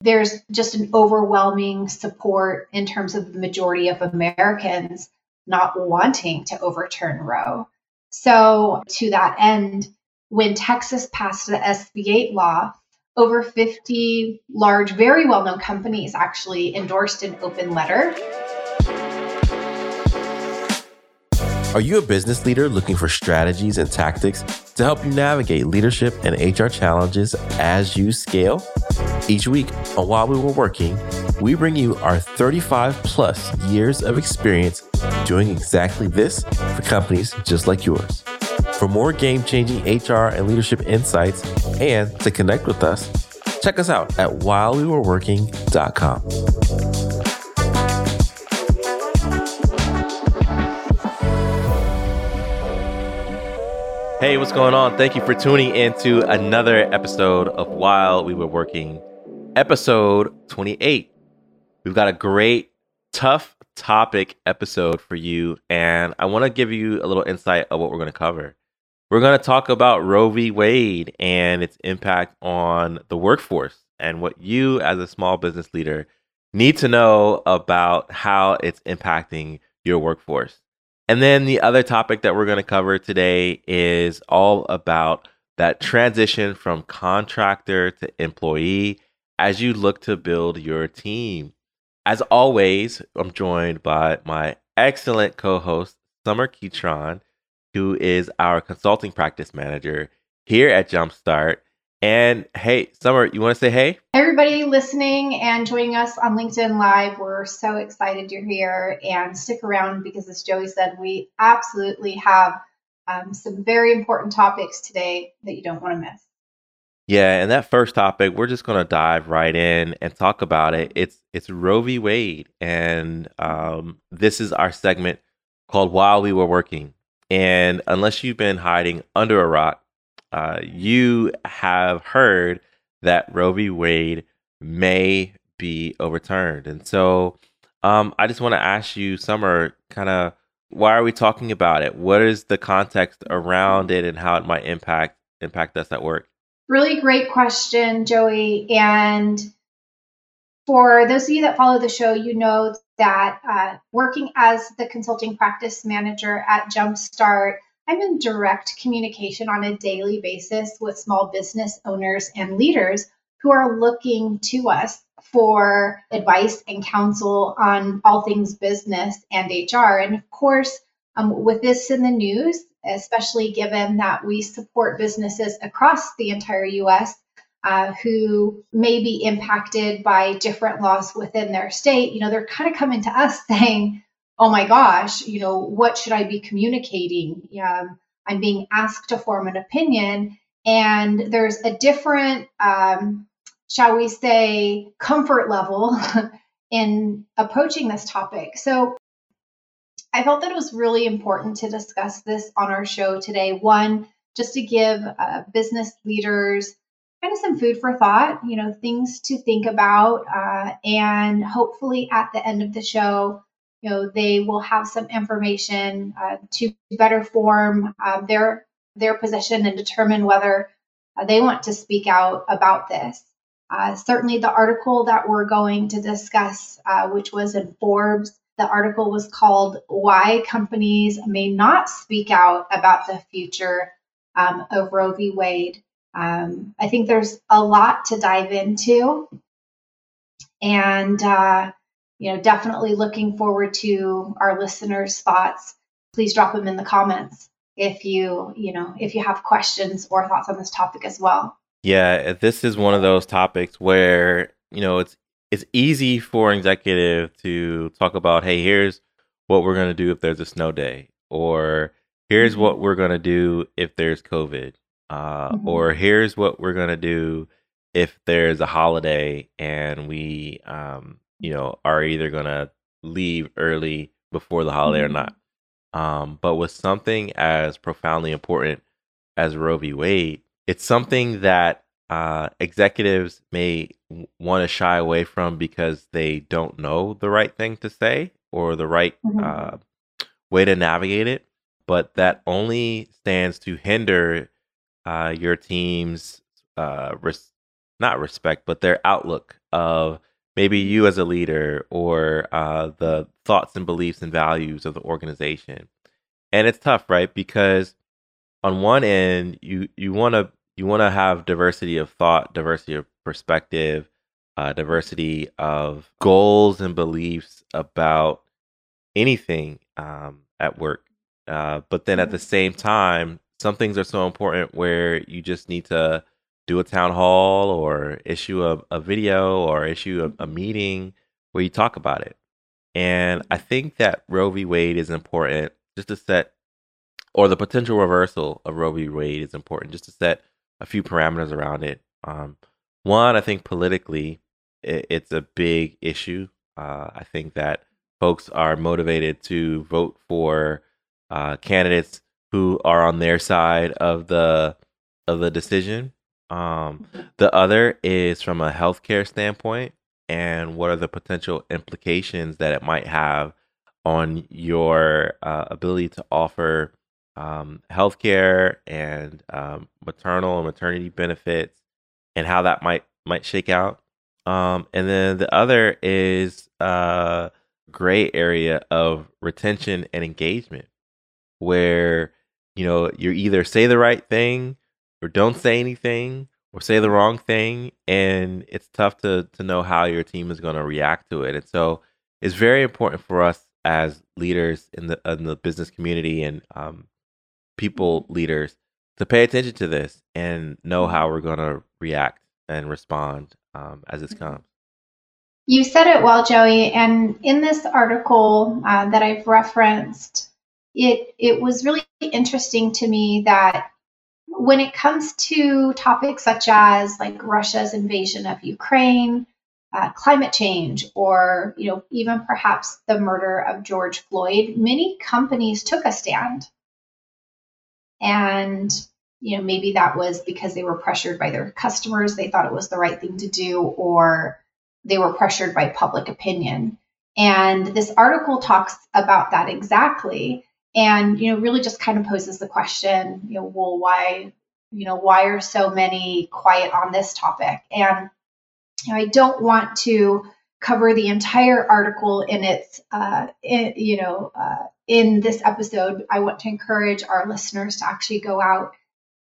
there's just an overwhelming support in terms of the majority of Americans not wanting to overturn Roe. So, to that end, when Texas passed the SB 8 law, over 50 large, very well known companies actually endorsed an open letter. Are you a business leader looking for strategies and tactics to help you navigate leadership and HR challenges as you scale? Each week While We Were Working, we bring you our 35 plus years of experience doing exactly this for companies just like yours. For more game changing HR and leadership insights and to connect with us, check us out at whilewewereworking.com. Hey, what's going on? Thank you for tuning into another episode of While We Were Working, episode 28. We've got a great, tough topic episode for you, and I want to give you a little insight of what we're going to cover. We're going to talk about Roe v. Wade and its impact on the workforce and what you, as a small business leader, need to know about how it's impacting your workforce. And then the other topic that we're going to cover today is all about that transition from contractor to employee as you look to build your team. As always, I'm joined by my excellent co host, Sommer Ketron who is our consulting practice manager here at Jumpstart. And hey, Sommer, you want to say hey? Everybody listening and joining us on LinkedIn Live, we're so excited you're here and stick around because, as Joey said, we absolutely have um, some very important topics today that you don't want to miss. Yeah, and that first topic, we're just gonna dive right in and talk about it. It's it's Roe v. Wade, and um, this is our segment called "While We Were Working." And unless you've been hiding under a rock, uh, you have heard that Roe v. Wade may be overturned. And so um, I just want to ask you, Sommer, kind of why are we talking about it? What is the context around it and how it might impact impact us at work? Really great question, Joey. And for those of you that follow the show, you know that uh, working as the consulting practice manager at Jumpstart, I'm in direct communication on a daily basis with small business owners and leaders who are looking to us for advice and counsel on all things business and HR. And of course, um, with this in the news, especially given that we support businesses across the entire US, uh, who may be impacted by different laws within their state, you know, they're kind of coming to us saying, oh my gosh, you know, what should I be communicating? Um, I'm being asked to form an opinion. And there's a different, um, shall we say, comfort level in approaching this topic. So I felt that it was really important to discuss this on our show today. One, just to give uh, business leaders kind of some food for thought, you know, things to think about. Uh, and hopefully at the end of the show, you know, they will have some information uh, to better form uh, their their position and determine whether uh, they want to speak out about this. Uh, certainly, the article that we're going to discuss, uh, which was in Forbes, the article was called "Why Companies May Not Speak Out About the Future um, of Roe v. Wade." Um, I think there's a lot to dive into, and uh, you know, definitely looking forward to our listeners' thoughts. Please drop them in the comments if you you know if you have questions or thoughts on this topic as well. Yeah, this is one of those topics where you know it's it's easy for an executive to talk about, hey, here's what we're going to do if there's a snow day, or here's mm-hmm. what we're going to do if there's COVID, uh, mm-hmm. or here's what we're gonna do if there's a holiday and we um, you know are either gonna leave early before the holiday mm-hmm. or not um, but with something as profoundly important as roe v wade it's something that uh, executives may want to shy away from because they don't know the right thing to say or the right mm-hmm. uh, way to navigate it but that only stands to hinder uh, your team's uh, res- not respect, but their outlook of maybe you as a leader or uh, the thoughts and beliefs and values of the organization. And it's tough, right? Because on one end, you you want to you want to have diversity of thought, diversity of perspective, uh, diversity of goals and beliefs about anything um, at work. Uh, but then at the same time, some things are so important where you just need to do a town hall or issue a, a video or issue a, a meeting where you talk about it. And I think that Roe v. Wade is important just to set, or the potential reversal of Roe v. Wade is important just to set a few parameters around it. Um, one, I think politically, it, it's a big issue. Uh, I think that folks are motivated to vote for uh, candidates who are on their side of the of the decision. Um, mm-hmm. the other is from a healthcare standpoint, and what are the potential implications that it might have on your uh, ability to offer um, healthcare and um, maternal and maternity benefits, and how that might might shake out. Um, and then the other is uh, gray area of retention and engagement, where you know you either say the right thing or don't say anything or say the wrong thing, and it's tough to to know how your team is going to react to it. And so it's very important for us as leaders in the in the business community and um, people leaders to pay attention to this and know how we're going to react and respond um, as it comes. You said it well, Joey. And in this article uh, that I've referenced, it it was really interesting to me that when it comes to topics such as like Russia's invasion of Ukraine, uh, climate change, or you know even perhaps the murder of George Floyd, many companies took a stand, and you know maybe that was because they were pressured by their customers, they thought it was the right thing to do, or they were pressured by public opinion. And this article talks about that exactly and you know really just kind of poses the question you know well why you know why are so many quiet on this topic and you know, i don't want to cover the entire article in its uh, in, you know uh, in this episode i want to encourage our listeners to actually go out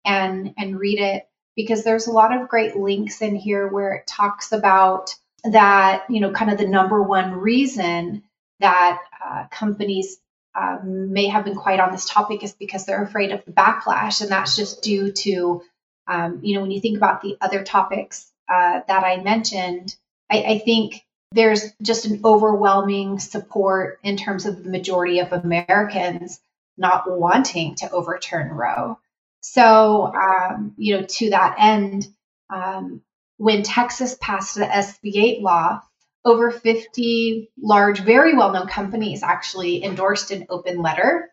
and and read it because there's a lot of great links in here where it talks about that you know kind of the number one reason that uh, companies um, may have been quiet on this topic is because they're afraid of the backlash and that's just due to um, you know when you think about the other topics uh, that i mentioned I, I think there's just an overwhelming support in terms of the majority of americans not wanting to overturn roe so um, you know to that end um, when Texas passed the SB 8 law, over 50 large, very well known companies actually endorsed an open letter.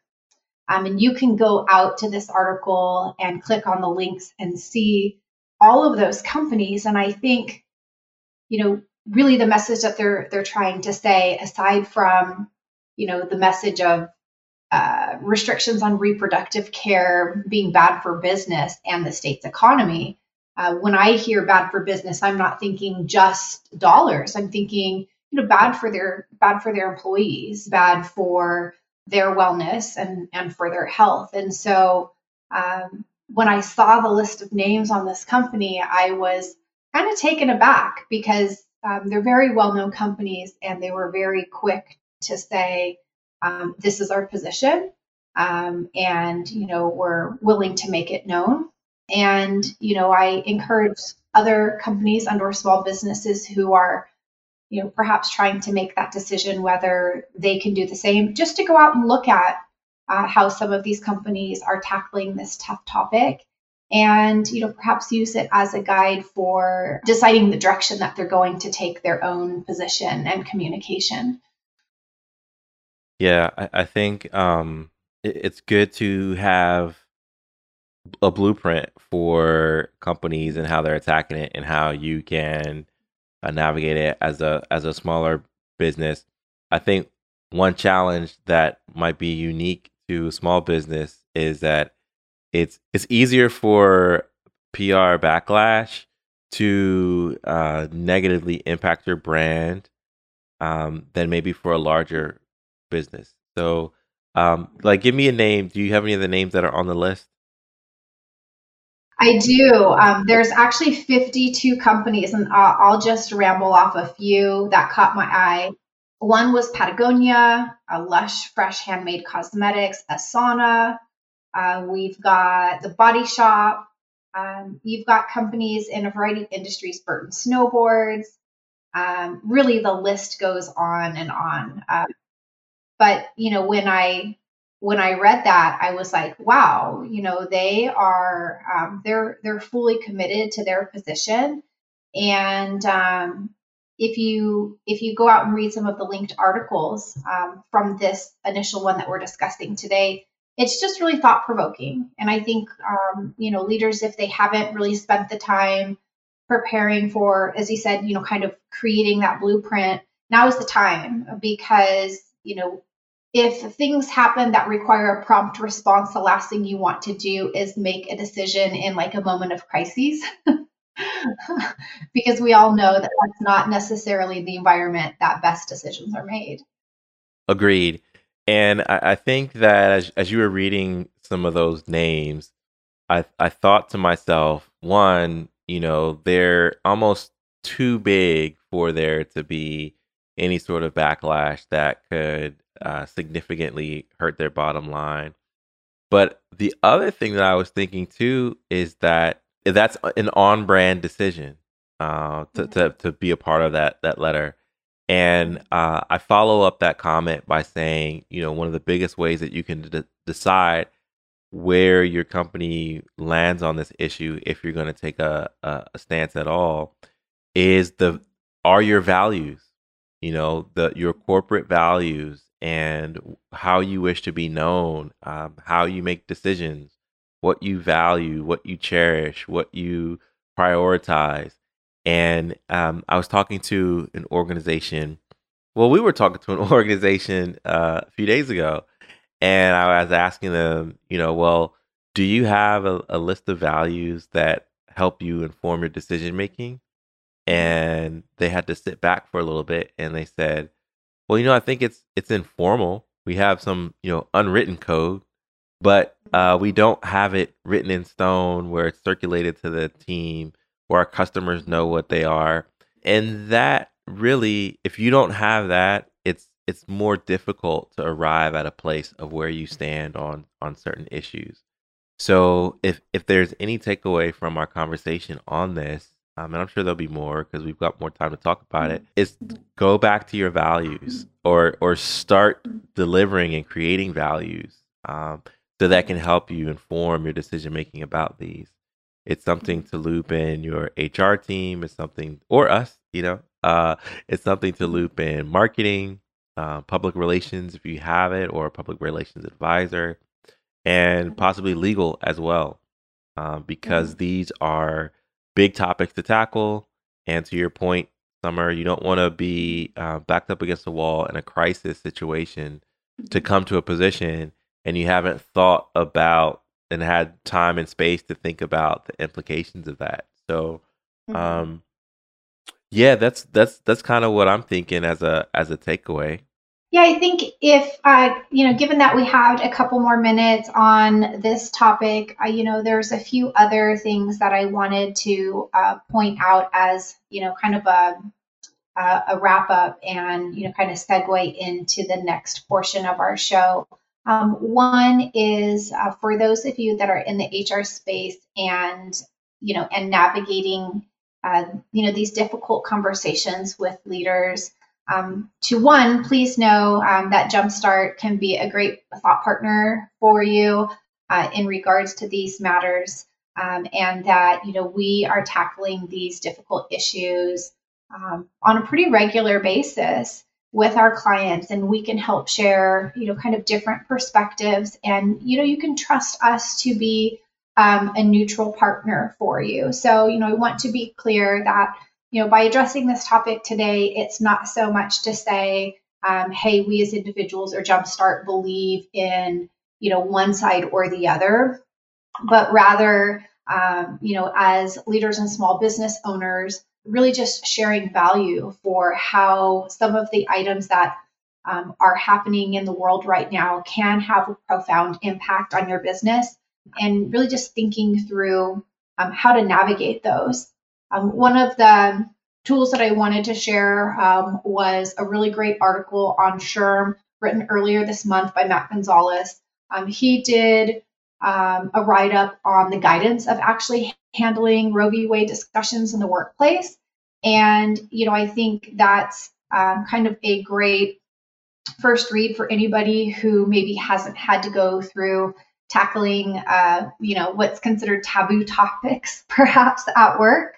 Um, and you can go out to this article and click on the links and see all of those companies. And I think, you know, really the message that they're they're trying to say, aside from, you know, the message of uh, restrictions on reproductive care being bad for business and the state's economy, uh, when I hear bad for business, I'm not thinking just dollars. I'm thinking, you know, bad for their bad for their employees, bad for their wellness and and for their health. And so um, when I saw the list of names on this company, I was kind of taken aback because um, they're very well known companies and they were very quick to say, um, this is our position. Um, and, you know, we're willing to make it known. And, you know, I encourage other companies and or small businesses who are, you know, perhaps trying to make that decision whether they can do the same, just to go out and look at uh, how some of these companies are tackling this tough topic and you know perhaps use it as a guide for deciding the direction that they're going to take their own position and communication yeah i, I think um, it, it's good to have a blueprint for companies and how they're attacking it and how you can uh, navigate it as a as a smaller business. I think one challenge that might be unique to small business is that it's it's easier for PR backlash to uh, negatively impact your brand um, than maybe for a larger business. So, um, like, give me a name. Do you have any of the names that are on the list? I do. Um, there's actually 52 companies, and uh, I'll just ramble off a few that caught my eye. One was Patagonia, a Lush Fresh Handmade Cosmetics, Asana. Uh, we've got the Body Shop. Um, you've got companies in a variety of industries, Burton Snowboards. Um, really, the list goes on and on. Uh, but you know, when I when I read that, I was like, wow, you know, they are um, they're they're fully committed to their position, and um, if you if you go out and read some of the linked articles um, from this initial one that we're discussing today, it's just really thought provoking. And I think um, you know leaders, if they haven't really spent the time preparing for, as you said, you know, kind of creating that blueprint, now is the time because you know if things happen that require a prompt response, the last thing you want to do is make a decision in like a moment of crises. because we all know that that's not necessarily the environment that best decisions are made. Agreed. And I, I think that as, as you were reading some of those names, I, I thought to myself, one, you know, they're almost too big for there to be any sort of backlash that could uh, significantly hurt their bottom line. But the other thing that I was thinking too is that that's an on-brand decision uh, to, to mm-hmm. to be a part of that that letter. And uh, I follow up that comment by saying, you know, one of the biggest ways that you can d- decide where your company lands on this issue, if you're going to take a, a, a stance at all, is the are your values, you know, the your corporate values and how you wish to be known, um, how you make decisions, what you value, what you cherish, what you prioritize. And um, I was talking to an organization. Well, we were talking to an organization uh, a few days ago, and I was asking them, you know, well, do you have a, a list of values that help you inform your decision making? And they had to sit back for a little bit, and they said, well, you know, I think it's it's informal. We have some, you know, unwritten code, but uh, we don't have it written in stone where it's circulated to the team, where our customers know what they are. And that really, if you don't have that, it's it's more difficult to arrive at a place of where you stand on on certain issues. So if if there's any takeaway from our conversation on this, um, and I'm sure there'll be more because we've got more time to talk about it. Is go back to your values, or or start delivering and creating values, um, so that can help you inform your decision making about these. It's something to loop in your HR team. It's something, or us, you know. Uh, it's something to loop in marketing, uh, public relations if you have it, or a public relations advisor, and possibly legal as well, uh, because these are big topics to tackle. And to your point, Sommer, you don't want to be uh, backed up against the wall in a crisis situation to mm-hmm. come to a position and you haven't thought about and had time and space to think about the implications of that. So, mm-hmm. um, yeah, that's that's that's kind of what I'm thinking as a as a takeaway. Yeah, I think if, uh, you know, given that we have a couple more minutes on this topic, uh, you know, there's a few other things that I wanted to uh, point out as, you know, kind of a, a wrap up and, you know, kind of segue into the next portion of our show. Um, one is uh, for those of you that are in the HR space and, you know, and navigating, uh, you know, these difficult conversations with leaders. Um, to one, please know um, that Jumpstart can be a great thought partner for you uh, in regards to these matters, um, and that you know we are tackling these difficult issues um, on a pretty regular basis with our clients, and we can help share you know kind of different perspectives, and you know you can trust us to be um, a neutral partner for you. So you know I want to be clear that you know, by addressing this topic today, it's not so much to say, um, hey, we as individuals or Jumpstart believe in, you know, one side or the other, but rather um, you know, as leaders and small business owners, really just sharing value for how some of the items that um, are happening in the world right now can have a profound impact on your business and really just thinking through um, how to navigate those. Um, one of the tools that I wanted to share um, was a really great article on SHRM written earlier this month by Matt Gonzalez. Um, he did um, a write up on the guidance of actually handling Roe v. Wade discussions in the workplace. And, you know, I think that's um, kind of a great first read for anybody who maybe hasn't had to go through tackling, uh, you know, what's considered taboo topics perhaps at work.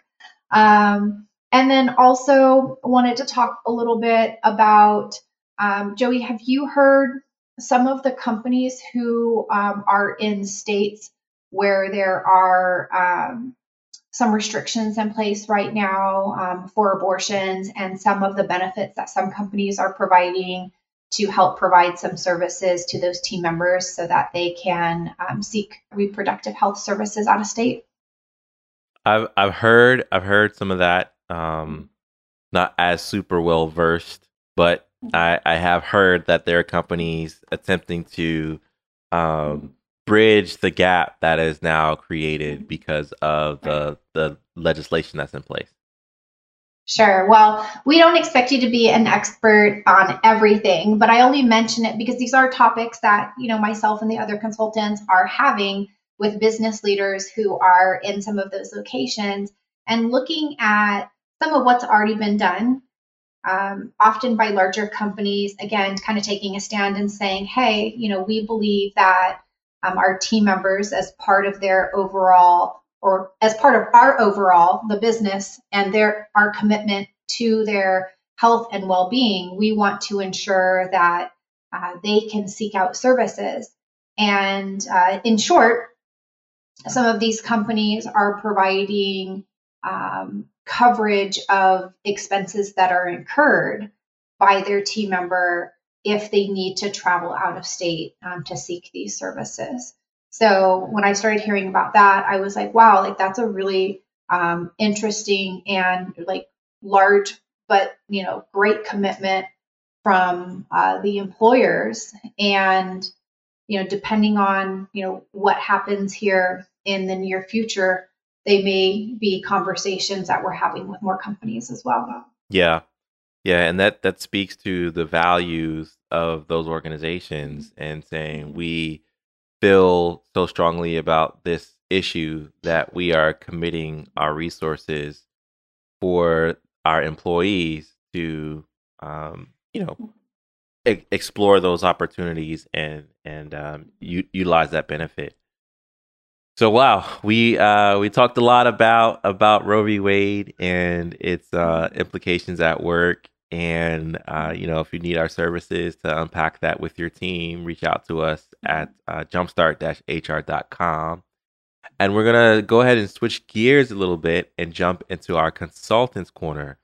Um, and then also wanted to talk a little bit about um, Joey, have you heard some of the companies who um, are in states where there are um, some restrictions in place right now um, for abortions and some of the benefits that some companies are providing to help provide some services to those team members so that they can um, seek reproductive health services out of state? I've I've heard I've heard some of that. Um, not as super well versed, but mm-hmm. I I have heard that there are companies attempting to um, bridge the gap that is now created because of the the legislation that's in place. Sure. Well, we don't expect you to be an expert on everything, but I only mention it because these are topics that, you know, myself and the other consultants are having with business leaders who are in some of those locations and looking at some of what's already been done, um, often by larger companies, again, kind of taking a stand and saying, hey, you know, we believe that um, our team members, as part of their overall or as part of our overall the business and their our commitment to their health and well-being we want to ensure that uh, they can seek out services. And uh, in short some of these companies are providing um, coverage of expenses that are incurred by their team member if they need to travel out of state um, to seek these services so when I started hearing about that, I was like, wow, like that's a really um, interesting and like large, but you know, great commitment from uh, the employers. And you know, depending on you know what happens here in the near future, they may be conversations that we're having with more companies as well. Yeah, yeah, and that that speaks to the values of those organizations and saying we feel so strongly about this issue that we are committing our resources for our employees to, um, you know, e- explore those opportunities and and um, u- utilize that benefit. So wow, we uh, we talked a lot about about Roe v. Wade and its uh, implications at work and, uh, you know, if you need our services to unpack that with your team, reach out to us at uh, jumpstart hr.com. And we're to go ahead and switch gears a little bit and jump into our Consultants Corner.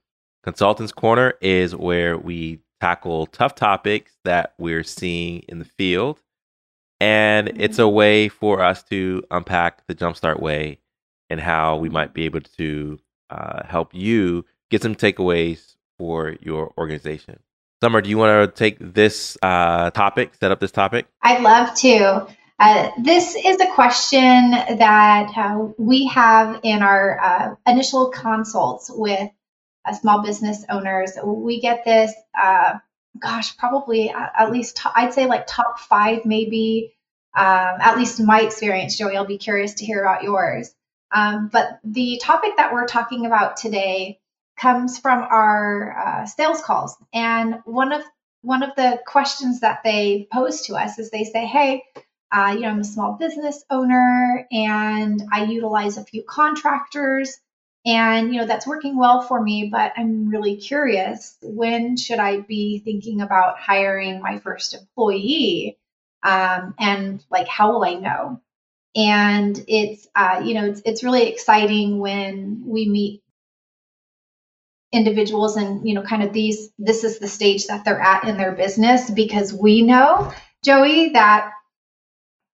Consultants Corner is where we tackle tough topics that we're seeing in the field. And it's a way for us to unpack the Jumpstart way and how we might be able to uh, help you get some takeaways for your organization. Sommer, do you want to take this uh, topic, set up this topic? I'd love to. Uh, this is a question that uh, we have in our uh, initial consults with uh, small business owners. We get this, uh, gosh, probably at least, I'd say like top five, maybe, um, at least in my experience. Joey, I'll be curious to hear about yours. Um, but the topic that we're talking about today comes from our uh, sales calls. And one of one of the questions that they pose to us is they say, "Hey, uh, you know, I'm a small business owner and I utilize a few contractors, and you know that's working well for me. But I'm really curious, when should I be thinking about hiring my first employee? Um, and like, how will I know?" And it's uh, you know it's it's really exciting when we meet individuals and you know kind of these this is the stage that they're at in their business because we know joey that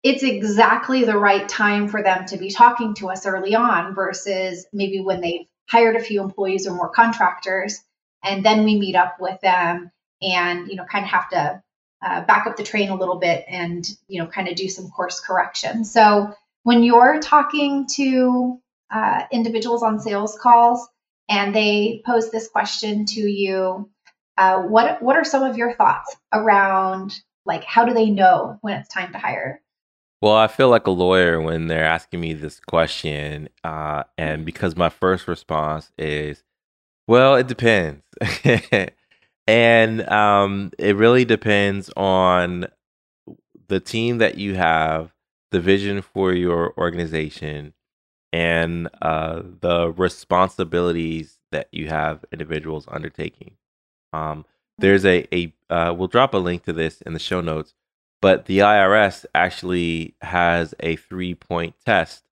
it's exactly the right time for them to be talking to us early on versus maybe when they've hired a few employees or more contractors and then we meet up with them and you know kind of have to uh, back up the train a little bit and you know kind of do some course correction. So when you're talking to uh, individuals on sales calls and they pose this question to you uh, what what are some of your thoughts around like how do they know when it's time to hire well, I feel like a lawyer when they're asking me this question, uh, and because my first response is, "Well, it depends," and um, it really depends on the team that you have, the vision for your organization, and uh, the responsibilities that you have individuals undertaking. Um, there's a a uh, we'll drop a link to this in the show notes but the IRS actually has a three point test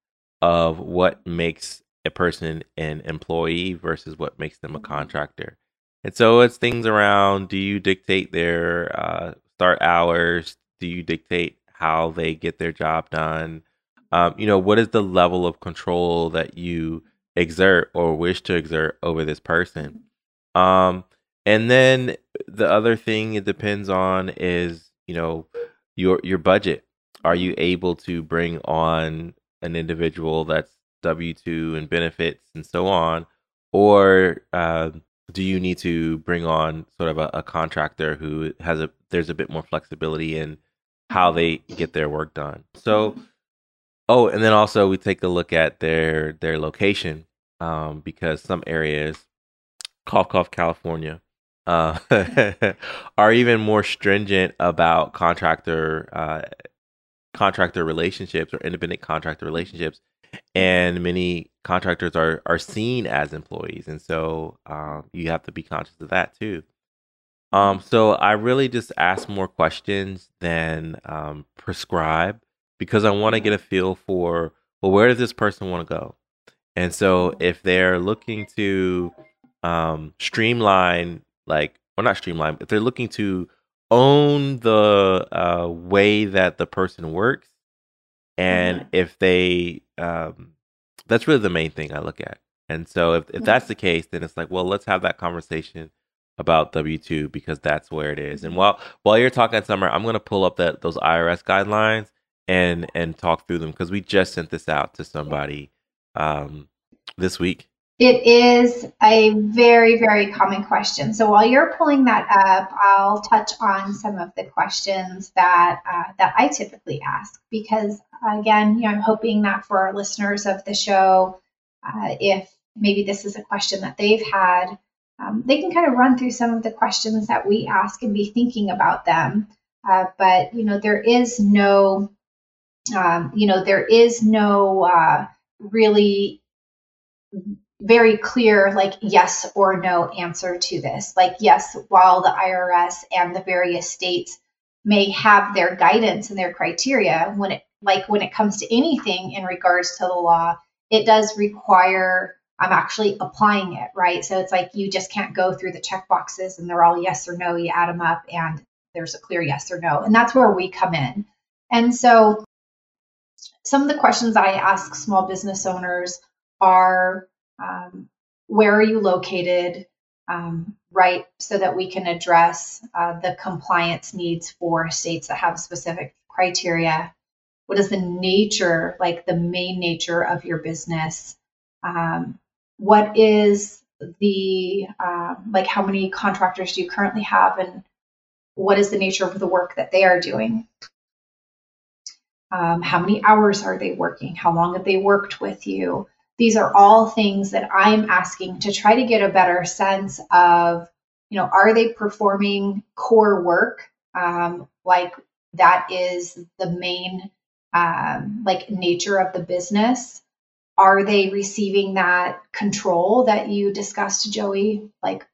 of what makes a person an employee versus what makes them a mm-hmm. contractor. And so it's things around do you dictate their uh, start hours? Do you dictate how they get their job done? Um, you know, what is the level of control that you exert or wish to exert over this person? Um, and then the other thing it depends on is, you know, your your budget. Are you able to bring on an individual that's W two and benefits and so on, or uh, do you need to bring on sort of a, a contractor who has a there's a bit more flexibility in how they get their work done? So, oh, and then also we take a look at their their location um, because some areas, cough cough California, uh, are even more stringent about contractor uh, contractor relationships or independent contractor relationships, and many contractors are are seen as employees, and so um, you have to be conscious of that too. Um, so I really just ask more questions than um, prescribe because I want to get a feel for well, where does this person want to go? And so if they're looking to um, streamline like or not streamline if they're looking to own the uh, way that the person works and mm-hmm. if they um, that's really the main thing i look at. And so if, if that's the case then it's like well let's have that conversation about w2 because that's where it is. And mm-hmm. while while you're talking Sommer i'm going to pull up that those irs guidelines and and talk through them because we just sent this out to somebody um, this week it is a very, very common question. So while you're pulling that up, I'll touch on some of the questions that uh, that I typically ask because, again, you know, I'm hoping that for our listeners of the show, uh, if maybe this is a question that they've had, um, they can kind of run through some of the questions that we ask and be thinking about them. Uh, but you know, there is no, um, you know, there is no uh, really very clear like yes or no answer to this. Like yes, while the IRS and the various states may have their guidance and their criteria when it like when it comes to anything in regards to the law, it does require I'm actually applying it, right? So it's like you just can't go through the check boxes and they're all yes or no. You add them up and there's a clear yes or no. And that's where we come in. And so some of the questions I ask small business owners are um, where are you located, um, right, so that we can address uh, the compliance needs for states that have specific criteria. What is the nature, like the main nature of your business? Um, what is the, uh, like, how many contractors do you currently have, and what is the nature of the work that they are doing? Um, how many hours are they working? How long have they worked with you? These are all things that I'm asking to try to get a better sense of, you know, are they performing core work? Um, like that is the main um, like nature of the business. Are they receiving that control that you discussed, Joey? Like,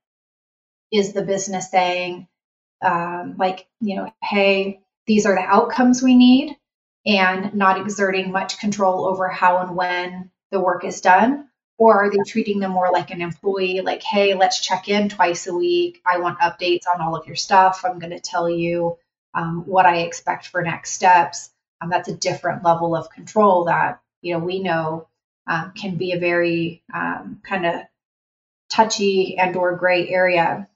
is the business saying, um, like, you know, hey, these are the outcomes we need, and not exerting much control over how and when the work is done? Or are they treating them more like an employee, like, hey, let's check in twice a week. I want updates on all of your stuff. I'm going to tell you um, what I expect for next steps. Um, that's a different level of control that you know we know um, can be a very um, kind of touchy and or gray area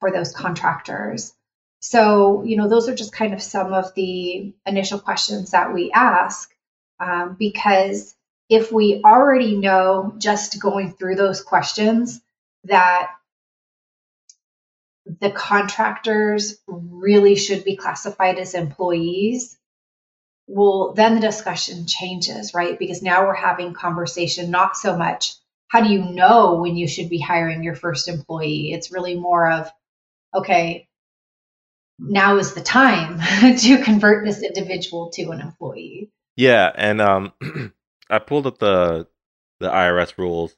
for those contractors. So, you know, those are just kind of some of the initial questions that we ask um, because if we already know just going through those questions that the contractors really should be classified as employees, well, then the discussion changes, right? Because now we're having conversation, not so much how do you know when you should be hiring your first employee? It's really more of, okay, now is the time to convert this individual to an employee. Yeah, and um, I pulled up the the IRS rules,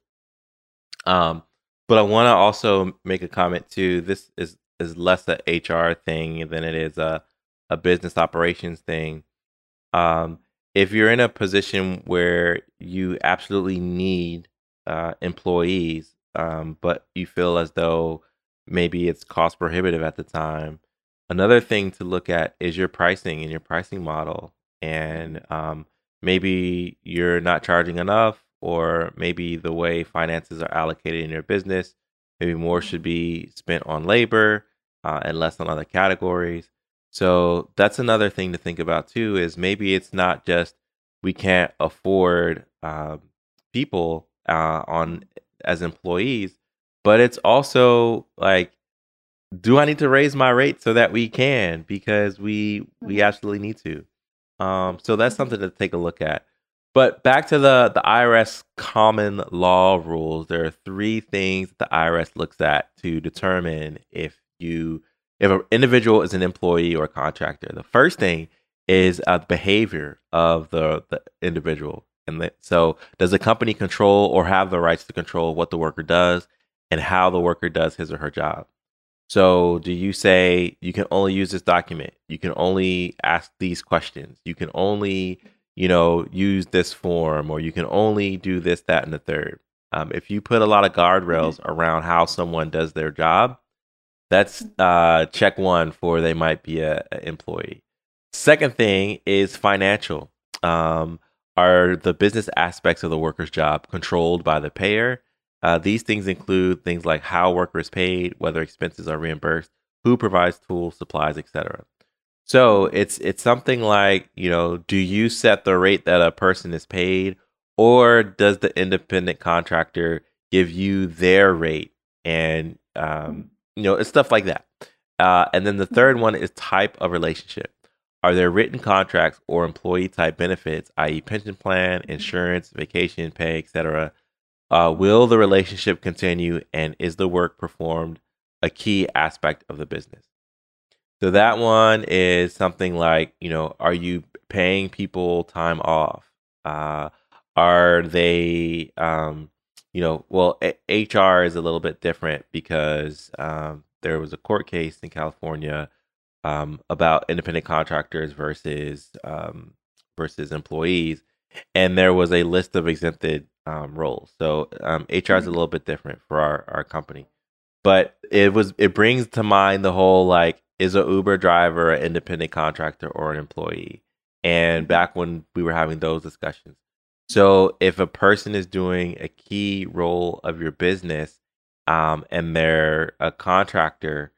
um, but I want to also make a comment too. This is is less a HR thing than it is a a business operations thing. Um, if you're in a position where you absolutely need uh, employees, um, but you feel as though maybe it's cost prohibitive at the time, Another thing to look at is your pricing and your pricing model. And um, maybe you're not charging enough, or maybe the way finances are allocated in your business, maybe more should be spent on labor uh, and less on other categories. So that's another thing to think about too. Is maybe it's not just we can't afford uh, people uh, on as employees, but it's also like do I need to raise my rate so that we can? Because we we mm-hmm. absolutely need to. Um, so that's something to take a look at. But back to the the IRS common law rules, there are three things that the IRS looks at to determine if you if an individual is an employee or a contractor. The first thing is uh, the behavior of the the individual, and the, so does the company control or have the rights to control what the worker does and how the worker does his or her job. So, do you say you can only use this document? You can only ask these questions. You can only, you know, use this form, or you can only do this, that, and the third. Um, if you put a lot of guardrails mm-hmm. around how someone does their job, that's uh, check one for they might be a, a employee. Second thing is financial. Um, are the business aspects of the worker's job controlled by the payer? Uh, these things include things like how workers paid, whether expenses are reimbursed, who provides tools, supplies, etc. So it's it's something like you know, do you set the rate that a person is paid, or does the independent contractor give you their rate? And um, you know, it's stuff like that. Uh, and then the third one is type of relationship. Are there written contracts or employee type benefits, i.e., pension plan, insurance, vacation pay, etc., uh, will the relationship continue and is the work performed a key aspect of the business? So that one is something like, you know, are you paying people time off? Uh, are they, um, you know, well, HR is a little bit different because um, there was a court case in California um, about independent contractors versus um, versus employees, and there was a list of exempted um, roles. So um, HR is a mm-hmm. little bit different for our, our company, but it was it brings to mind the whole like is a Uber driver an independent contractor or an employee? And mm-hmm. back when we were having those discussions, so if a person is doing a key role of your business, um, and they're a contractor,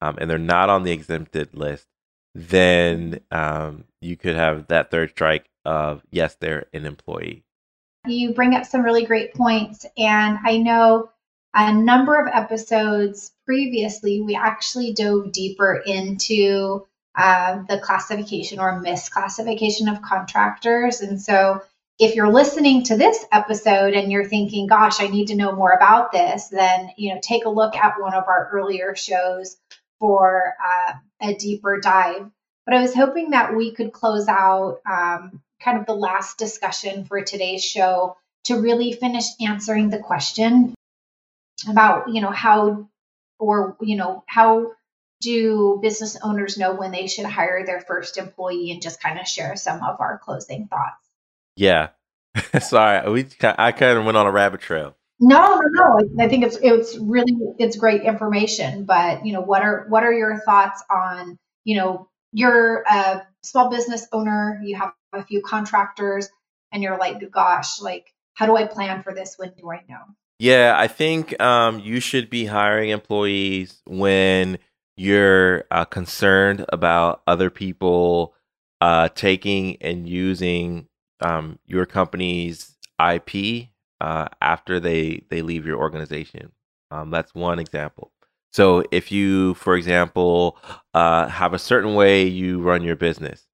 um, and they're not on the exempted list, then um, you could have that third strike of yes, they're an employee. You bring up some really great points. And I know a number of episodes previously, we actually dove deeper into uh, the classification or misclassification of contractors. And so if you're listening to this episode and you're thinking, gosh, I need to know more about this, then, you know, take a look at one of our earlier shows for uh, a deeper dive. But I was hoping that we could close out um, kind of the last discussion for today's show to really finish answering the question about, you know, how or, you know, how do business owners know when they should hire their first employee and just kind of share some of our closing thoughts. Yeah. Sorry, we I kind of went on a rabbit trail. No, no, no. I think it's it's really it's great information. But you know, what are what are your thoughts on you know you're a small business owner, you have a few contractors, and you're like, gosh, like, how do I plan for this? When do I know? Yeah, I think um, you should be hiring employees when you're uh, concerned about other people uh, taking and using um, your company's IP uh, after they they leave your organization. Um, that's one example. So if you, for example, uh, have a certain way you run your business,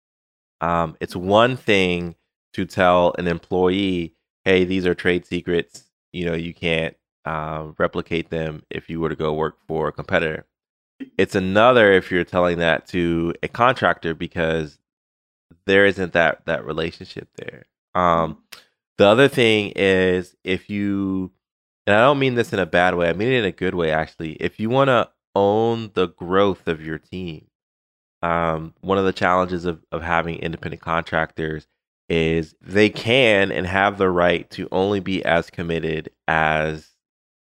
um, it's one thing to tell an employee, "Hey, these are trade secrets. You know, you can't uh, replicate them if you were to go work for a competitor." It's another if you're telling that to a contractor because there isn't that that relationship there. Um, the other thing is if you, and I don't mean this in a bad way. I mean it in a good way actually. If you want to own the growth of your team, um, one of the challenges of, of having independent contractors is they can and have the right to only be as committed as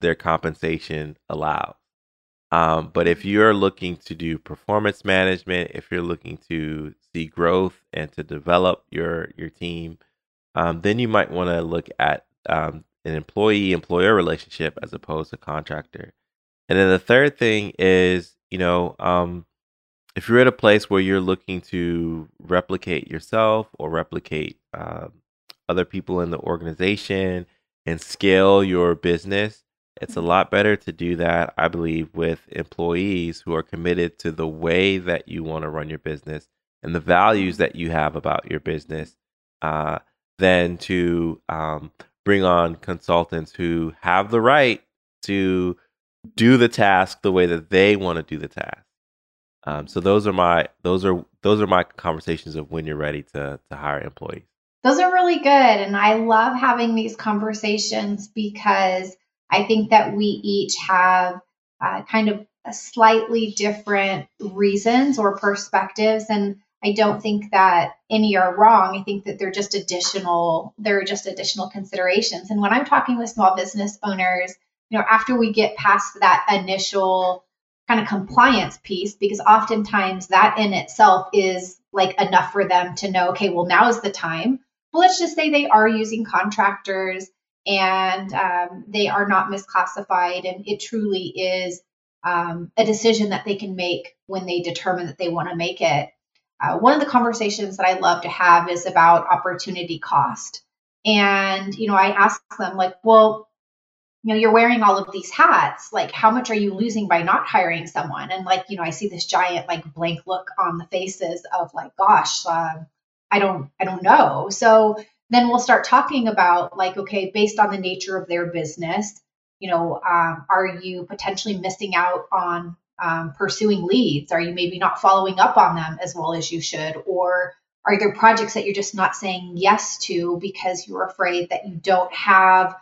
their compensation allows. Um, but if you're looking to do performance management, if you're looking to see growth and to develop your your team, um, then you might want to look at um, an employee employer relationship as opposed to contractor. And then the third thing is, you know, um, if you're at a place where you're looking to replicate yourself or replicate um, other people in the organization and scale your business, it's a lot better to do that, I believe, with employees who are committed to the way that you want to run your business and the values that you have about your business uh, than to um, bring on consultants who have the right to do the task the way that they want to do the task. Um, so those are my those are those are my conversations of when you're ready to to hire employees. Those are really good, and I love having these conversations because I think that we each have uh, kind of slightly different reasons or perspectives, and I don't think that any are wrong. I think that they're just additional, they're just additional considerations. And when I'm talking with small business owners, you know, after we get past that initial kind of compliance piece, because oftentimes that in itself is like enough for them to know, okay, well, now is the time. But let's just say they are using contractors and um, they are not misclassified, and it truly is um, a decision that they can make when they determine that they want to make it. Uh, one of the conversations that I love to have is about opportunity cost. And, you know, I ask them, like, well, you know, you're wearing all of these hats. Like, how much are you losing by not hiring someone? And, like, you know, I see this giant, like, blank look on the faces of, like, gosh, uh, I don't, I don't know. So then we'll start talking about, like, okay, based on the nature of their business, you know, um, are you potentially missing out on um, pursuing leads? Are you maybe not following up on them as well as you should? Or are there projects that you're just not saying yes to because you're afraid that you don't have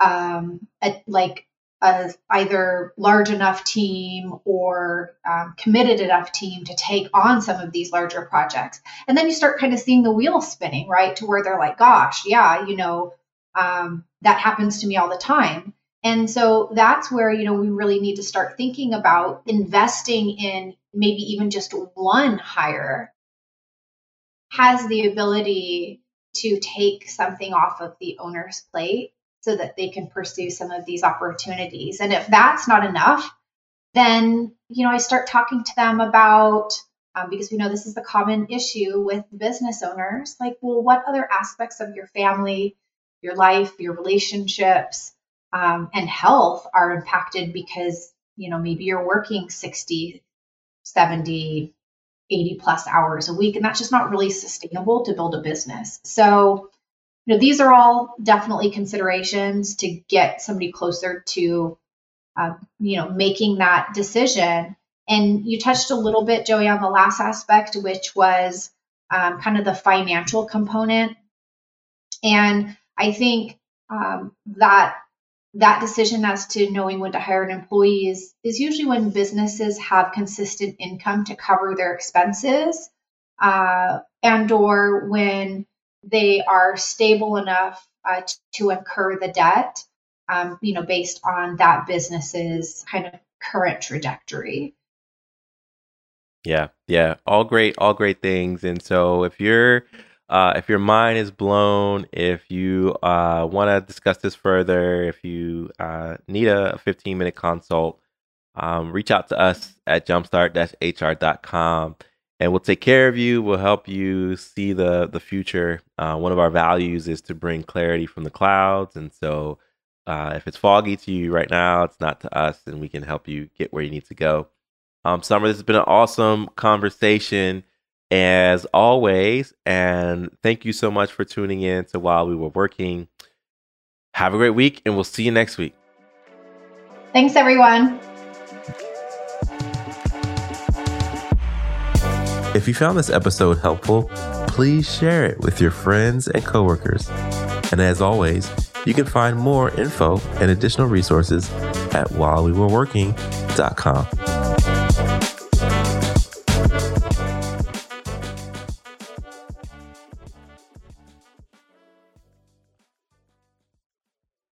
um, a, like a either large enough team or um, committed enough team to take on some of these larger projects? And then you start kind of seeing the wheels spinning, right? To where they're like, gosh, yeah, you know, um, that happens to me all the time. And so that's where, you know, we really need to start thinking about investing in maybe even just one hire has the ability to take something off of the owner's plate so that they can pursue some of these opportunities. And if that's not enough, then, you know, I start talking to them about um, because we know this is the common issue with business owners like, well, what other aspects of your family, your life, your relationships, um, and health are impacted because you know maybe you're working 60 70 80 plus hours a week and that's just not really sustainable to build a business so you know these are all definitely considerations to get somebody closer to uh, you know making that decision. And you touched a little bit joey on the last aspect which was um, kind of the financial component. And i think um, that that decision as to knowing when to hire an employee is, is usually when businesses have consistent income to cover their expenses uh, and or when they are stable enough uh, to, incur the debt um, you know based on that business's kind of current trajectory Yeah, yeah, all great, all great things. And so if you're uh, if your mind is blown, if you uh, want to discuss this further, if you uh, need a 15 minute consult, um, reach out to us at jumpstart-hr.com and we'll take care of you. We'll help you see the the future. Uh, one of our values is to bring clarity from the clouds, and so uh, if it's foggy to you right now, it's not to us, and we can help you get where you need to go. Um, Sommer, this has been an awesome conversation as always, and thank you so much for tuning in to while we were working. Have a great week, and we'll see you next week. Thanks, everyone. If you found this episode helpful, please share it with your friends and coworkers. And as always, you can find more info and additional resources at whilewewereworking.com.